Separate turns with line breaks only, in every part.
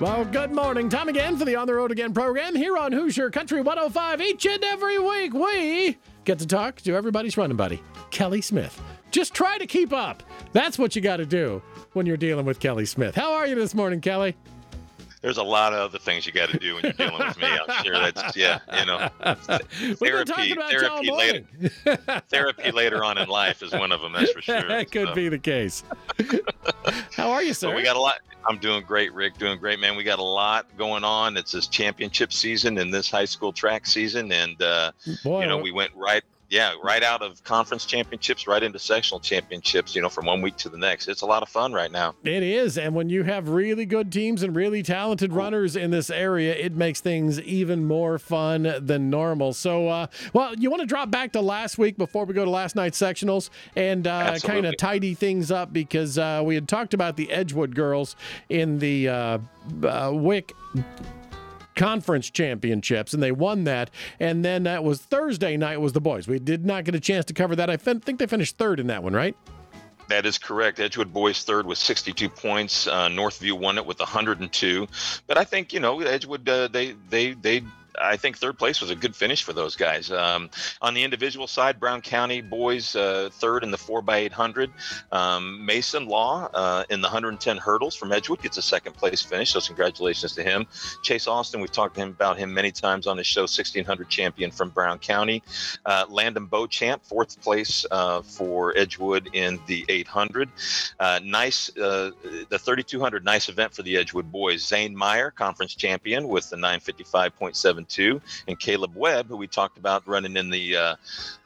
Well, good morning. Time again for the On the Road Again program here on Hoosier Country 105. Each and every week, we get to talk to everybody's running buddy, Kelly Smith. Just try to keep up. That's what you got to do when you're dealing with Kelly Smith. How are you this morning, Kelly?
there's a lot of other things you got to do when you're dealing with me. I'm sure that's yeah, you know,
therapy,
therapy later, therapy later on in life is one of them. That's for sure.
that could so. be the case. How are you, sir?
Well, we got a lot. I'm doing great, Rick. Doing great, man. We got a lot going on. It's this championship season and this high school track season, and uh, Boy, you know, we went right yeah, right out of conference championships, right into sectional championships, you know, from one week to the next. It's a lot of fun right now.
It is. And when you have really good teams and really talented runners in this area, it makes things even more fun than normal. So, uh, well, you want to drop back to last week before we go to last night's sectionals and uh, kind of tidy things up because uh, we had talked about the Edgewood girls in the uh, uh, WIC conference championships, and they won that. And then that was Thursday night was the boys. We did not get a chance to cover that. I think they finished third in that one, right?
That is correct. Edgewood boys third with 62 points. Uh, Northview won it with 102. But I think you know Edgewood uh, they they they I think third place was a good finish for those guys. Um, on the individual side, Brown County boys uh, third in the 4x800. Um, Mason Law uh, in the 110 hurdles from Edgewood gets a second place finish. So congratulations to him. Chase Austin, we've talked to him about him many times on the show, 1600 champion from Brown County. Uh, Landon Beauchamp, fourth place uh, for Edgewood in the 800. Uh, nice, uh, the 3200, nice event for the Edgewood boys. Zane Meyer, conference champion with the 955.7 two. And Caleb Webb, who we talked about running in the uh,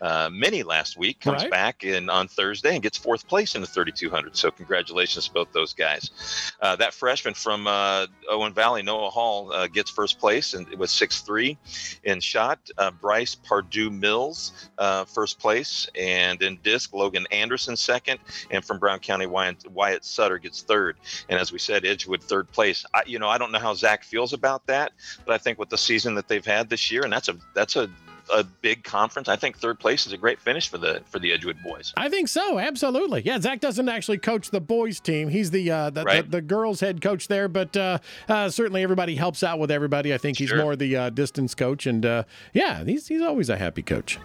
uh, mini last week, comes right. back in on Thursday and gets fourth place in the 3200. So congratulations to both those guys. Uh, that freshman from uh, Owen Valley, Noah Hall, uh, gets first place and it was six three in shot. Uh, Bryce Pardue Mills first place, and in disc Logan Anderson second, and from Brown County Wyatt, Wyatt Sutter gets third. And as we said, Edgewood third place. I, you know, I don't know how Zach feels about that, but I think with the season that they've had this year, and that's a that's a a big conference. I think third place is a great finish for the for the Edgewood boys.
I think so, absolutely. Yeah, Zach doesn't actually coach the boys team; he's the uh, the, right. the, the, girls head coach there. But uh, uh, certainly, everybody helps out with everybody. I think he's sure. more the uh, distance coach, and uh, yeah, he's he's always a happy coach.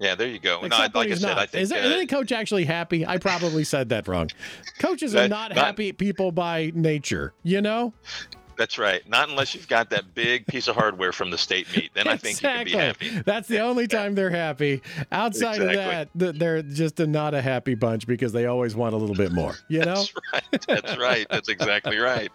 Yeah, there you go. No, like I said, not. I think
is, there, uh, is any coach actually happy? I probably said that wrong. Coaches are not, not happy people by nature, you know.
That's right. Not unless you've got that big piece of hardware from the state meet. Then I think exactly. you can be happy.
That's the only time they're happy. Outside exactly. of that, they're just a not a happy bunch because they always want a little bit more. You know?
That's right. That's right. That's exactly right.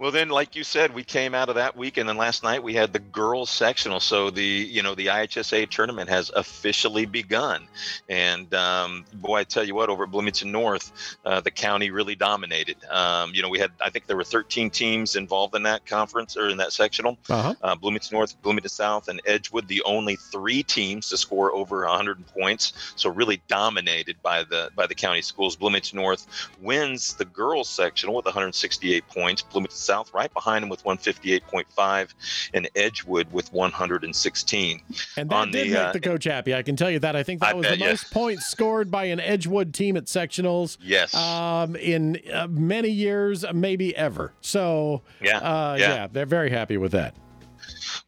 Well, then, like you said, we came out of that week, and then last night we had the girls sectional. So the you know the IHSA tournament has officially begun, and um, boy, I tell you what, over at Bloomington North, uh, the county really dominated. Um, you know, we had I think there were 13 teams involved involved in that conference or in that sectional. Uh-huh. Uh, Bloomington North, Bloomington South, and Edgewood, the only three teams to score over 100 points. So really dominated by the by the county schools. Bloomington North wins the girls sectional with 168 points. Bloomington South right behind them with 158.5, and Edgewood with 116.
And that On did the, make uh, the coach happy. I can tell you that. I think that I was bet, the most points scored by an Edgewood team at sectionals.
Yes.
Um, in uh, many years, maybe ever. So
yeah.
Uh, yeah. yeah, they're very happy with that.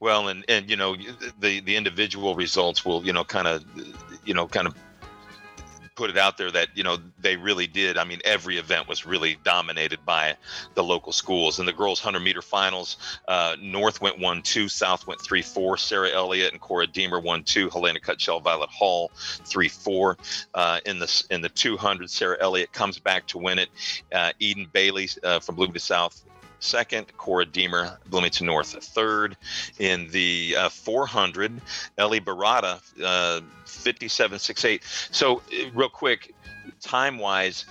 Well, and and you know the the individual results will you know kind of you know kind of put it out there that you know they really did. I mean, every event was really dominated by the local schools. And the girls' hundred meter finals, uh, North went one two, South went three four. Sarah Elliott and Cora Deemer one two. Helena Cutshell, Violet Hall three four. Uh, in the in the two hundred, Sarah Elliott comes back to win it. Uh, Eden Bailey uh, from Bloomington South second, Cora Deemer, Bloomington North third. In the uh, 400, Ellie Barada, uh, 57.68. So, uh, real quick, time wise,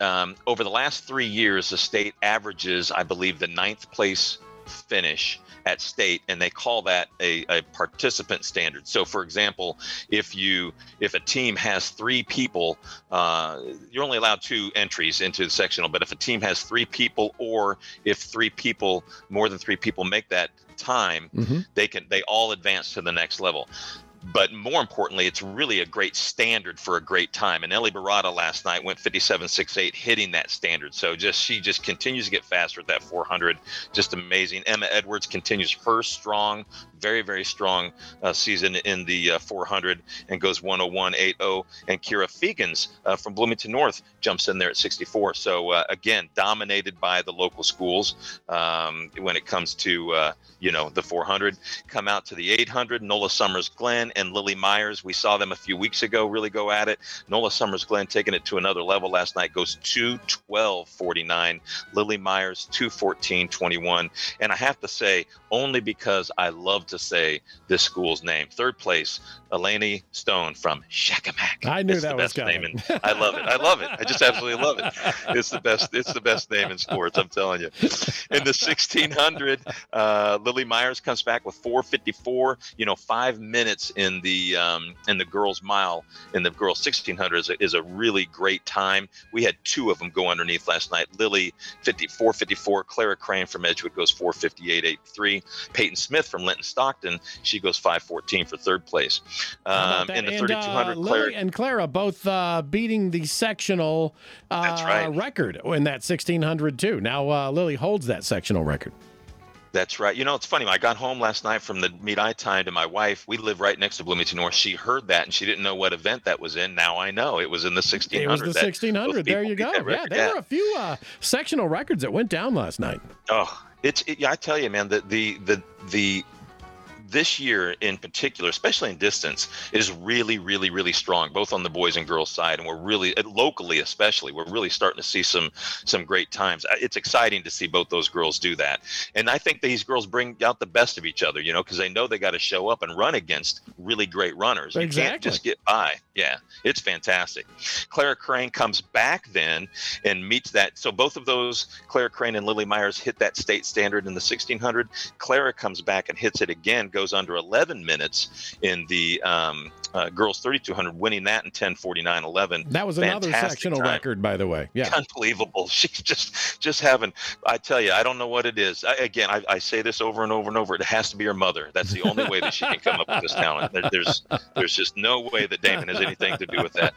um, over the last three years, the state averages, I believe, the ninth place finish at state and they call that a, a participant standard so for example if you if a team has three people uh, you're only allowed two entries into the sectional but if a team has three people or if three people more than three people make that time mm-hmm. they can they all advance to the next level but more importantly, it's really a great standard for a great time. And Ellie Barada last night went 57.68, hitting that standard. So just she just continues to get faster at that 400. Just amazing. Emma Edwards continues her strong, very very strong uh, season in the uh, 400 and goes 101.80. And Kira Fegans uh, from Bloomington North jumps in there at 64. So uh, again, dominated by the local schools um, when it comes to uh, you know the 400. Come out to the 800. Nola Summers Glen and Lily Myers. We saw them a few weeks ago really go at it. Nola Summers Glen taking it to another level last night goes 212.49. Lily Myers 214.21. And I have to say, only because I love to say this school's name. Third place, Eleni Stone from Shakamak.
I knew
it's
that
the
was
best
coming.
name. In, I love it. I love it. I just absolutely love it. It's the best. It's the best name in sports. I'm telling you. In the 1600, uh, Lily Myers comes back with 454. You know, five minutes in the um, in the girls' mile in the girls' 1600 is a, is a really great time. We had two of them go underneath last night. Lily 50, 454. Clara Crane from Edgewood goes 458.83. Peyton Smith from Linton Stockton she goes 514 for third place. Um, in the
And,
3200,
uh,
Clara,
Lily and Clara both uh, beating the sectional uh,
right.
record in that 1600 too. Now uh, Lily holds that sectional record.
That's right. You know, it's funny. I got home last night from the meet I time to my wife. We live right next to Bloomington North. She heard that and she didn't know what event that was in. Now I know it was in the 1600.
It was the
That-
1600. There you go. Yeah, there were a few uh, sectional records that went down last night.
Oh, it's it, yeah, I tell you, man. The the the the this year in particular, especially in distance, is really, really, really strong, both on the boys and girls side. And we're really uh, locally, especially, we're really starting to see some some great times. Uh, It's exciting to see both those girls do that. And I think these girls bring out the best of each other, you know, because they know they got to show up and run against really great runners. You can't just get by. Yeah, it's fantastic. Clara Crane comes back then and meets that. So both of those, Clara Crane and Lily Myers, hit that state standard in the 1600. Clara comes back and hits it again, goes under 11 minutes in the um, uh, girls 3200, winning that in 10:49.11.
That was another
Fantastic
sectional
time.
record, by the way. Yeah.
Unbelievable. She's just just having. I tell you, I don't know what it is. I, again, I, I say this over and over and over. It has to be her mother. That's the only way that she can come up with this talent. There, there's there's just no way that Damon has anything to do with that.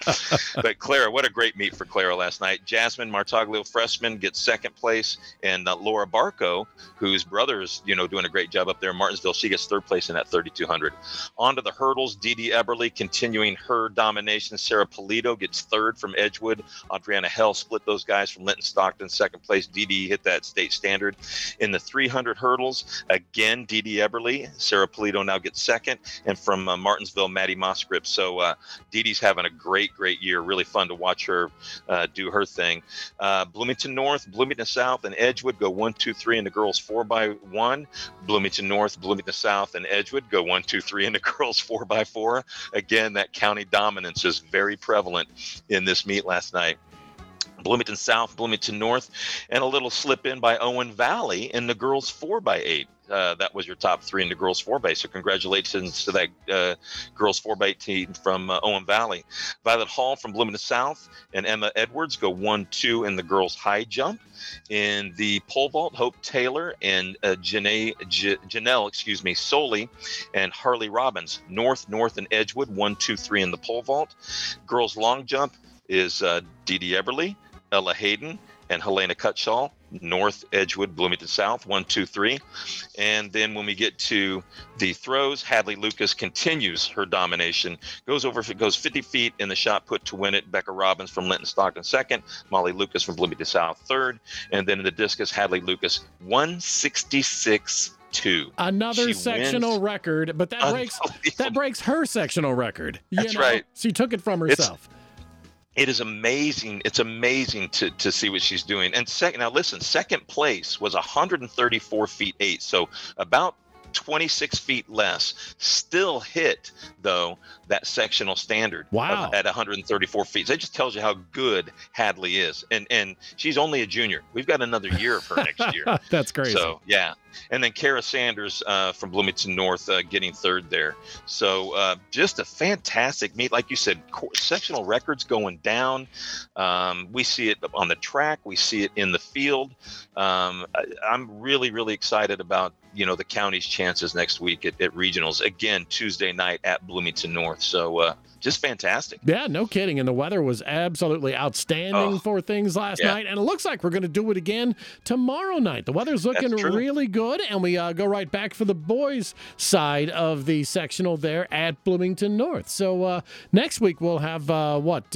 But Clara, what a great meet for Clara last night. Jasmine Martaglio, freshman, gets second place, and uh, Laura Barco, whose brother is you know doing a great job up there in Martinsville, she gets third place in that 3200. On to the hurdles. Dee Dee Eberly continuing her domination. Sarah Polito gets third from Edgewood. Adriana Hell split those guys from Linton Stockton, second place. Dee Dee hit that state standard. In the 300 hurdles, again, Dee Dee Eberly. Sarah Polito now gets second. And from uh, Martinsville, Maddie Mosgrip. So uh, Dee Dee's having a great, great year. Really fun to watch her uh, do her thing. Uh, Bloomington North, Bloomington South, and Edgewood go one, two, three in the girls four by one. Bloomington North, Bloomington South, and Edgewood go one, two, three in the girls four by four. Again, that county dominance is very prevalent in this meet last night. Bloomington South, Bloomington North, and a little slip in by Owen Valley in the girls four by eight. Uh, that was your top three in the girls four by. So congratulations to that uh, girls four eight team from uh, Owen Valley. Violet Hall from Bloomington South and Emma Edwards go one two in the girls high jump. In the pole vault, Hope Taylor and uh, Janae, J- Janelle, excuse me, Soley and Harley Robbins. North, North, and Edgewood one two three in the pole vault. Girls long jump is uh, Dee Dee Eberly, Ella Hayden, and Helena Cutshaw. North, Edgewood, Bloomington South, one, two, three. And then when we get to the throws, Hadley Lucas continues her domination, goes over, goes 50 feet in the shot put to win it. Becca Robbins from Linton Stockton second, Molly Lucas from Bloomington South third. And then in the discus, Hadley Lucas, 166 2.
Another
She
sectional
wins.
record, but that breaks that breaks her sectional record.
That's
know?
right.
She took it from
It's-
herself.
It is amazing. It's amazing to, to see what she's doing. And second, now listen, second place was 134 feet eight, so about 26 feet less. Still hit though that sectional standard of-
Wow.
at 134 feet. So that just tells you how good Hadley is. And and she's only a junior. We've got another year of her next year.
That's crazy.
So yeah, and then Kara Sanders uh, from Bloomington North uh, getting third there. So uh, just a fantastic meet, like you said, co- sectional records going down. Um, we see it on the track, we see it in the field. Um, I, I'm really really excited about you know the county's chances next week at, at regionals again Tuesday night at Bloomington North. So uh, just fantastic.
Yeah, no kidding. And the weather was absolutely outstanding oh, for things last yeah. night. And it looks like we're going to do it again tomorrow night. The weather's looking really good. And we uh, go right back for the boys' side of the sectional there at Bloomington North. So uh, next week we'll have uh, what?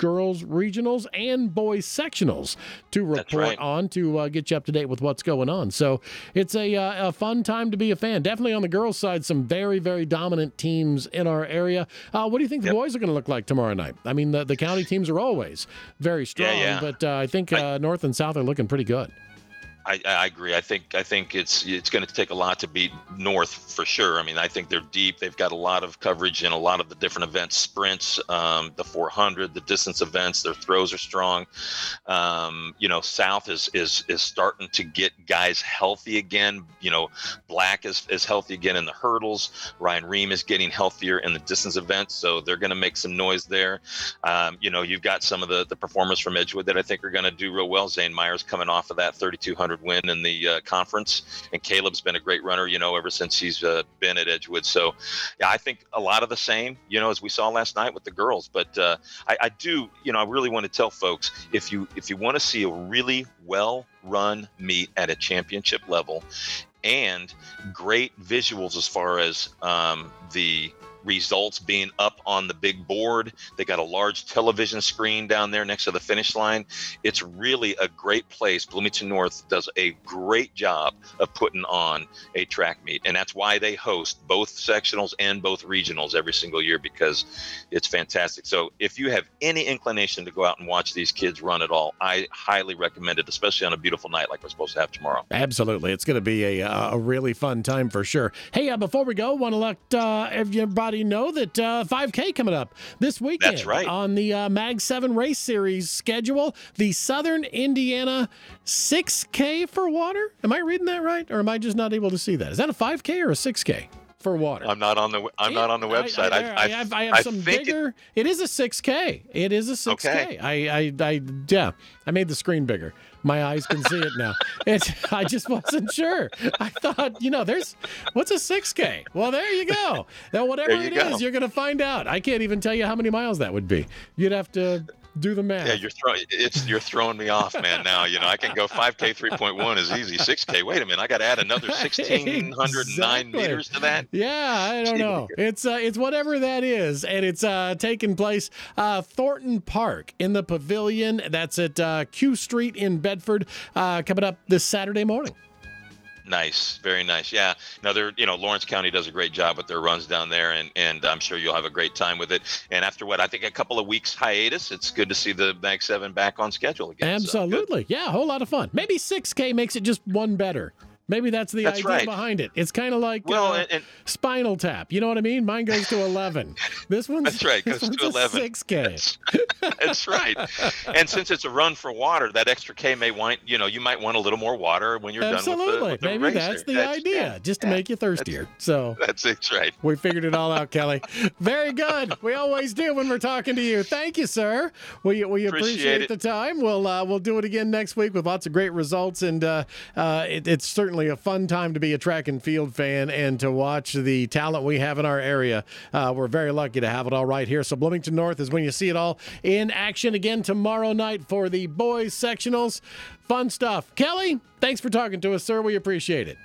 Girls regionals and boys sectionals to report right. on to uh, get you up to date with what's going on. So it's a, uh, a, fun time to be a fan. Definitely on the girls' side, some very, very dominant teams in our area. Uh, what do you think yep. the boys are going to look like tomorrow night? I mean, the, the county teams are always very strong, yeah, yeah. but uh, I think I, uh, North and South are looking pretty good.
I, I, agree. I think I think it's it's going to take a lot to beat North for sure. I mean, I think they're deep. They've got a lot of coverage in a lot of the different events, sprints, um, the 400, the distance events. Their throws are strong. Um, you know, South is is is starting to get guys healthy again. You know, Black is is healthy again in the hurdles. Ryan Ream is getting healthier in the distance events, so they're going to make some noise there. Um, you know, you've got some of the the performers from Edgewood that I think are going to do real well. Zane Myers coming off of that 3200 win in the uh, conference. And Caleb's been a great runner, you know, ever since he's uh, been at Edgewood. So, yeah, I think a lot of the same, you know, as we saw last night with the girls. But uh, I, I do, you know, I really want to tell folks if you if you want to see a really well run meet at a championship level and great visuals as far as um, the results being up on the big board. They got a large television screen down there next to the finish line. It's really a great place. Bloomington North does a great job of putting on a track meet, and that's why they host both sectionals and both regionals every single year because it's fantastic. So if you have any inclination to go out and watch these kids run at all, I highly recommend it, especially on a beautiful night like we're supposed to have tomorrow.
Absolutely, it's going to be a, a really fun time for sure. Hey, uh, before we go, want to let uh, everybody everybody know that uh, 5K coming up this weekend.
That's right.
On the uh, Mag 7 race series schedule, the Southern Indiana 6K for water. Am I reading that right? Or am I just not able to see that? Is that a 5K or a 6K? For water.
I'm not on the I'm yeah, not on the website. I, I,
I, I have, I have some bigger. It, it is a 6K. It is a 6K. Okay. I, I I yeah. I made the screen bigger. My eyes can see it now. It's, I just wasn't sure. I thought, you know, there's what's a 6K? Well, there you go. Now, whatever it go. is, you're going to find out. I can't even tell you how many miles that would be. You'd have to do the math.
Yeah, you're throwing it's you're throwing me off, man. Now you know I can go 5K 3.1 is easy. 6K. Wait a minute, I got to add another 1609 exactly. meters to that.
Yeah, I don't know. It's uh, it's whatever that is, and it's uh, taking place uh, Thornton Park in the Pavilion. That's at uh, Q Street in Bedford, uh, coming up this Saturday morning.
Nice, very nice. Yeah, another. You know, Lawrence County does a great job with their runs down there, and and I'm sure you'll have a great time with it. And after what I think a couple of weeks hiatus, it's good to see the Mag Seven back on schedule again.
Absolutely, so, yeah, a whole lot of fun. Maybe 6K makes it just one better. Maybe that's the that's idea right. behind it. It's kind of like well, uh, and, and, Spinal Tap. You know what I mean? Mine goes to 11. This one's
That's right, goes to 11.
6K.
That's, that's, right. And since it's a run for water, that extra K may want, you know, you might want a little more water when you're
Absolutely.
done with the, with the
Maybe
racer.
that's the that's, idea, yeah, just to yeah, make you thirstier. so
That's it, right.
We figured it all out, Kelly. Very good. We always do when we're talking to you. Thank you, sir. We we appreciate, appreciate the time. We'll uh, we'll do it again next week with lots of great results and uh, uh, it, it's certainly a fun time to be a track and field fan and to watch the talent we have in our area. Uh, we're very lucky to have it all right here. So Bloomington North is when you see it all in action again tomorrow night for the boys sectionals. Fun stuff. Kelly, thanks for talking to us, sir. We appreciate it.